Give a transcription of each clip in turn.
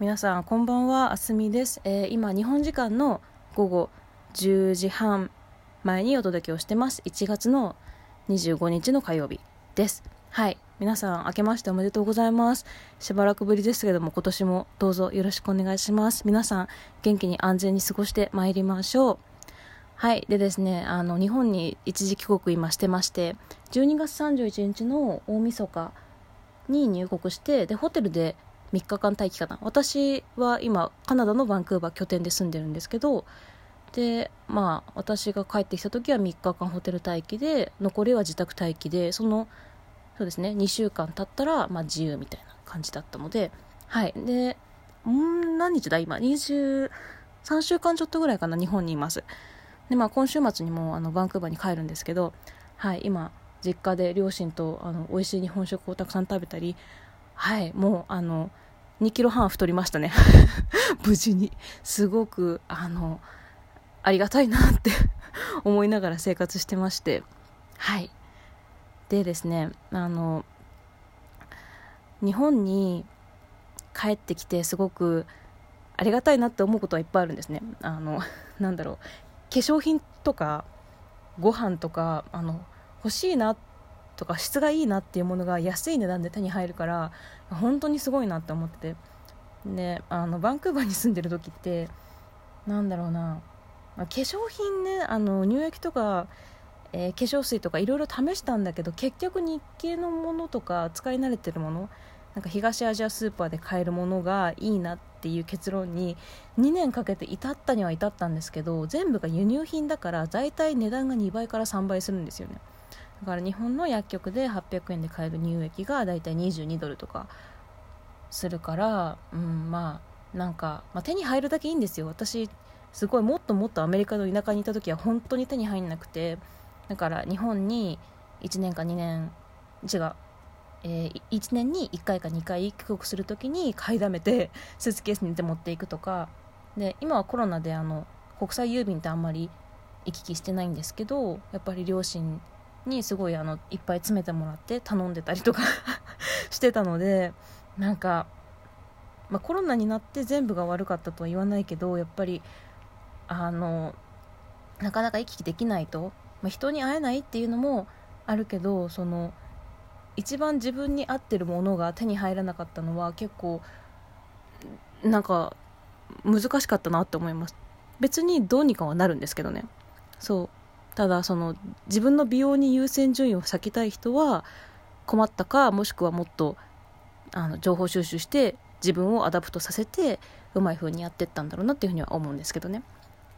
皆さんこんばんはあすみです、えー今日本時間の午後10時半前にお届けをしてます。1月の25日の火曜日です。はい。皆さん明けましておめでとうございます。しばらくぶりですけども今年もどうぞよろしくお願いします。皆さん元気に安全に過ごしてまいりましょう。はい。でですね、あの、日本に一時帰国今してまして、12月31日の大晦日に入国して、で、ホテルで3日間待機かな。私は今、カナダのバンクーバー拠点で住んでるんですけど、で、まあ、私が帰ってきた時は3日間ホテル待機で、残りは自宅待機で、その、そうですね、2週間経ったら、まあ、自由みたいな感じだったので、はい。で、ん何日だ？今、23週間ちょっとぐらいかな、日本にいます。でまあ、今週末にもあのバンクーバーに帰るんですけど、はい、今実家で両親とあの美味しい日本食をたくさん食べたりはいもうあの2キロ半太りましたね。無事に。すごくあのありがたいなって 思いながら生活してまして。はい。でですねあの日本に帰ってきてすごくありがたいなって思うことはいっぱいあるんですね。あの なんだろう。化粧品とかご飯とかあの欲しいなってとか質がいいなっていうものが安い値段で手に入るから本当にすごいなって思ってて。であのバンクーバーに住んでる時ってなんだろうな、ま化粧品ねあの乳液とか、えー化粧水とかいろいろ試したんだけど結局日系のものとか使い慣れてるものなんか東アジアスーパーで買えるものがいいなっていう結論に2年かけて至ったには至ったんですけど全部が輸入品だから大体値段が2倍から3倍するんですよね。だから日本の薬局で800円で買える乳液が大体22ドルとかするから、うん、まあなんか、まあ、手に入るだけいいんですよ。私すごいもっともっとアメリカの田舎にいた時は本当に手に入んなくてだから日本に1年か2年違うえー1年に1回か2回帰国するときに買いだめてスーツケースに入て持っていくとか。で今はコロナであの国際郵便ってあんまり行き来してないんですけどやっぱり両親にすごいあのいっぱい詰めてもらって頼んでたりとか してたのでなんか、まあ、コロナになって全部が悪かったとは言わないけどやっぱりあのなかなか行き来できないと、まあ、人に会えないっていうのもあるけどその一番自分に合ってるものが手に入らなかったのは結構なんか難しかったなって思います。別にどうにかはなるんですけどね。そう。ただその自分の美容に優先順位を割けたい人は困ったかもしくはもっとあの情報収集して自分を adapt させてうまい風にやってったんだろうなっていうふうには思うんですけどね。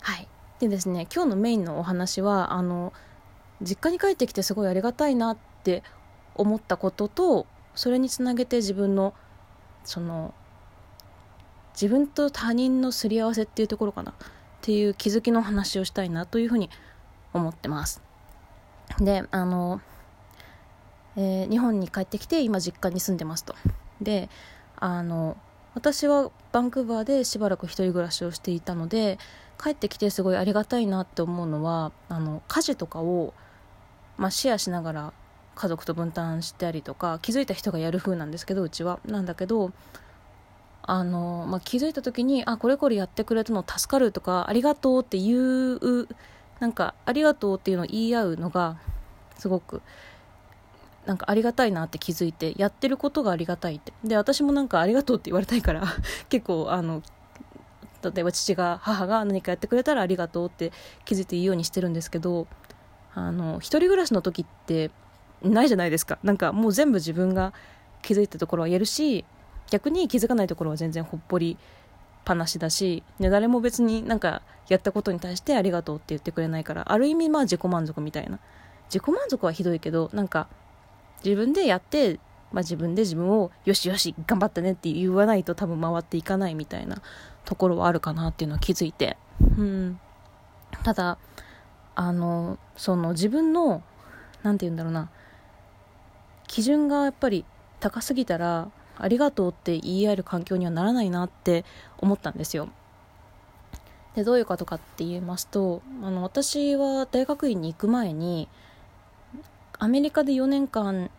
はい。でですね今日のメインのお話はあの実家に帰ってきてすごいありがたいなって思ったこととそれにつなげて自分のその自分と他人のすり合わせっていうところかな。っていう気づきの話をしたいなというふうに思ってます。であの、えー日本に帰ってきて今実家に住んでますと。であの私はバンクーバーでしばらく一人暮らしをしていたので帰ってきてすごいありがたいなって思うのはあの家事とかを、まあ、シェアしながら家族と分担したりとか気づいた人がやる風なんですけどうちは。なんだけどあの、まあ、気づいた時にあこれこれやってくれたの助かるとかありがとうっていうなんかありがとうっていうのを言い合うのがすごくなんかありがたいなって気づいてやってることがありがたいって。で私もなんかありがとうって言われたいから 結構あの例えば父が母が何かやってくれたらありがとうって気づいて言うようにしてるんですけどあの一人暮らしの時ってないじゃないですか。なんかもう全部自分が気づいたところは言えるし逆に気づかないところは全然ほっぽりぱなしだし、ね、誰も別になんかやったことに対してありがとうって言ってくれないからある意味まあ自己満足みたいな。自己満足はひどいけどなんか自分でやって、まあ、自分で自分をよしよし頑張ったねって言わないと多分回っていかないみたいなところはあるかなっていうのは気づいて。うん。ただあのその自分のなんて言うんだろうな。基準がやっぱり高すぎたらありがとうって言い合える環境にはならないなって思ったんですよ。でどういうことかって言いますとあの私は大学院に行く前にアメリカで4年間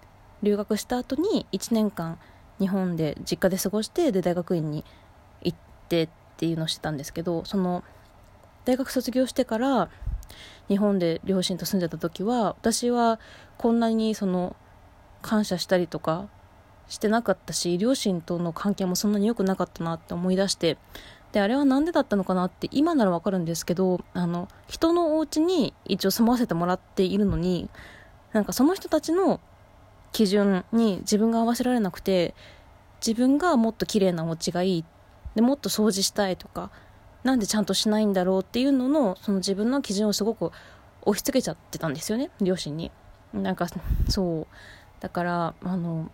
留学した後に1年間日本で実家で過ごしてで大学院に行ってっていうのをしてたんですけどその大学卒業してから日本で両親と住んでた時は私はこんなにその感謝したりとかしてなかったし両親との関係もそんなに良くなかったなって思い出してであれは何でだったのかなって今ならわかるんですけどあの人のお家に一応住まわせてもらっているのになんかその人たちの基準に自分が合わせられなくて自分がもっと綺麗なお家がいいでもっと掃除したいとかなんでちゃんとしないんだろうっていうののその自分の基準をすごく押し付けちゃってたんですよね両親に。なんかそう。だからあの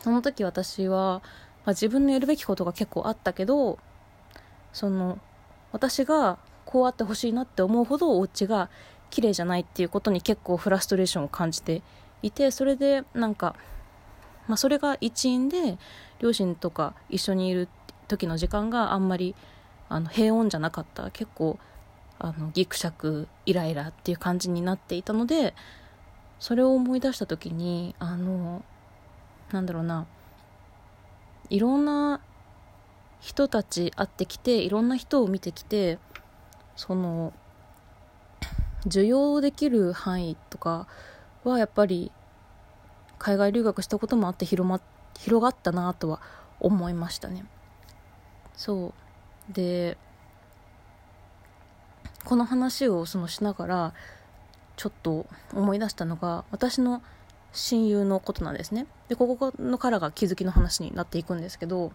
その時私は、まあ、自分のやるべきことが結構あったけどその私がこうあってほしいなって思うほどお家が綺麗じゃないっていうことに結構フラストレーションを感じていてそれでなんか、まあ、それが一因で両親とか一緒にいる時の時間があんまりあの平穏じゃなかった。結構あのギクシャクイライラっていう感じになっていたのでそれを思い出した時にあのなんだろうな。いろんな人たち会ってきていろんな人を見てきてその受容できる範囲とかはやっぱり海外留学したこともあって広,、ま、広がったなとは思いましたね。そう。でこの話をそのしながらちょっと思い出したのが私の親友のことなんですね。でここのからが気づきの話になっていくんですけど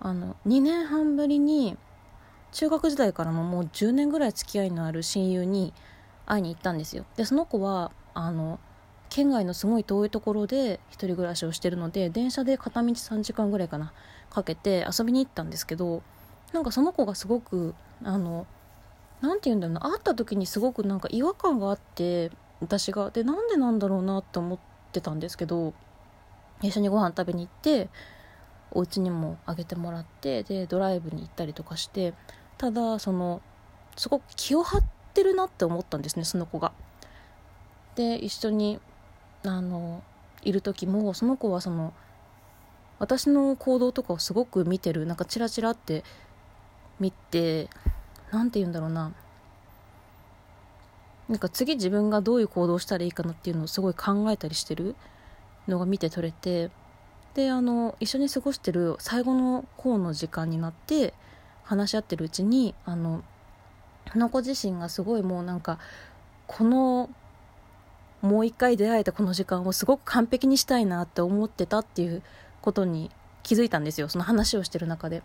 あの2年半ぶりに中学時代からのもう10年ぐらい付き合いのある親友に会いに行ったんですよ。でその子はあの県外のすごい遠いところで一人暮らしをしてるので電車で片道3時間ぐらいかなかけて遊びに行ったんですけどなんかその子がすごくあの何て言うんだろうな会った時にすごくなんか違和感があって私がでなんでなんだろうなって思ってたんですけど一緒にご飯食べに行ってお家にもあげてもらってでドライブに行ったりとかしてただそのすごく気を張ってるなって思ったんですねその子が。で一緒にあのいる時もその子はその私の行動とかをすごく見てるなんかチラチラって見て何て言うんだろうななんか次自分がどういう行動したらいいかなっていうのをすごい考えたりしてるのが見て取れてであの一緒に過ごしてる最後の方の時間になって話し合ってるうちにあのの子自身がすごいもうなんかこのもう一回出会えたこの時間をすごく完璧にしたいなって思ってたっていうことに気づいたんですよその話をしてる中で。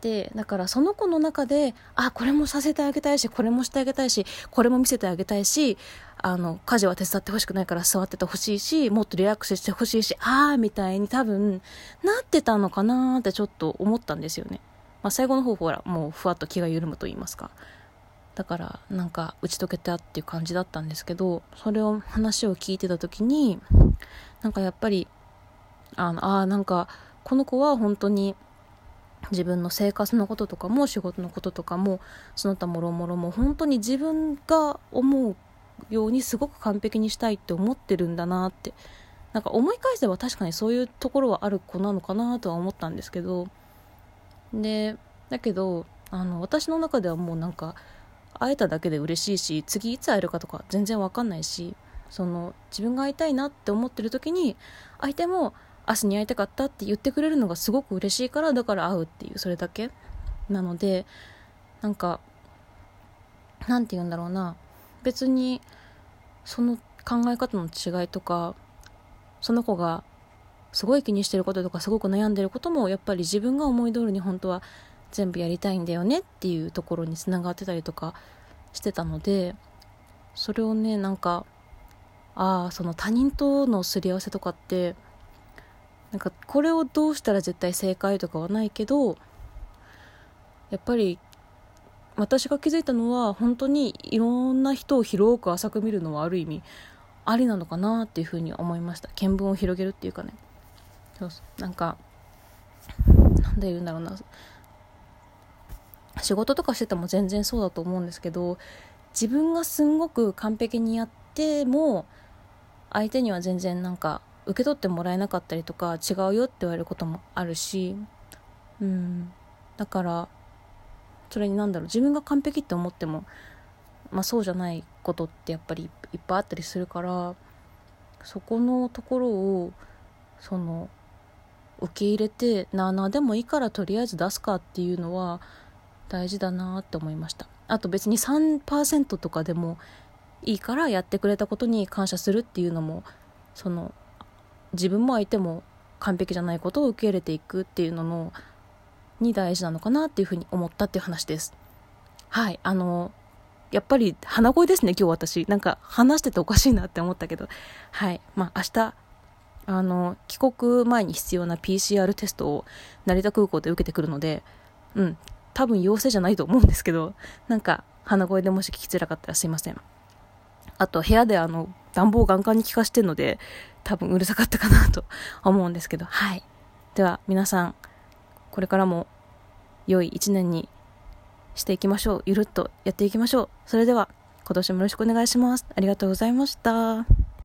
でだからその子の中であこれもさせてあげたいしこれもしてあげたいしこれも見せてあげたいしあの家事は手伝ってほしくないから座っててほしいしもっとリラックスしてほしいしああみたいに多分なってたのかなってちょっと思ったんですよね、まあ、最後の方ほらもうふわっと気が緩むと言いますか。だからなんか打ち解けたっていう感じだったんですけどそれを話を聞いてた時になんかやっぱりあのあなんかこの子は本当に自分の生活のこととかも仕事のこととかもその他もろもろも本当に自分が思うようにすごく完璧にしたいって思ってるんだなって。なんか思い返せば確かにそういうところはある子なのかなとは思ったんですけど。でだけどあの私の中ではもうなんか会えただけで嬉しいし次いつ会えるかとか全然わかんないしその自分が会いたいなって思ってる時に相手も明日に会いたかったって言ってくれるのがすごく嬉しいからだから会うっていうそれだけ。なのでなんかなんて言うんだろうな。別にその考え方の違いとかその子がすごい気にしてることとかすごく悩んでることもやっぱり自分が思い通りに本当は全部やりたいんだよねっていうところにつながってたりとかしてたのでそれをねなんかああその他人とのすり合わせとかってなんかこれをどうしたら絶対正解とかはないけどやっぱり私が気づいたのは本当にいろんな人を広く浅く見るのはある意味ありなのかなっていうふうに思いました。見聞を広げるっていうかね。そうなんかなんで言うんだろうな。仕事とかしてても全然そうだと思うんですけど自分がすんごく完璧にやっても相手には全然なんか受け取ってもらえなかったりとか違うよって言われることもあるしうん。だからそれになんだろう自分が完璧って思ってもまあそうじゃないことってやっぱりいっぱいあったりするからそこのところをその受け入れてなあなあでもいいからとりあえず出すかっていうのは大事だなって思いました。あと別に3%とかでもいいからやってくれたことに感謝するっていうのもその自分も相手も完璧じゃないことを受け入れていくっていうののに大事なのかなっていうふうに思ったっていう話です。はいあのやっぱり鼻声ですね今日私。なんか話してておかしいなって思ったけど。はいまあ明日あの帰国前に必要な PCR テストを成田空港で受けてくるのでうん多分陽性じゃないと思うんですけどなんか鼻声でもし聞きづらかったらすいません。あと部屋であの暖房ガンガンに効かしてるので多分うるさかったかなと 思うんですけど。はい。では皆さんこれからも良い一年にしていきましょう。ゆるっとやっていきましょう。それでは今年もよろしくお願いします。ありがとうございました。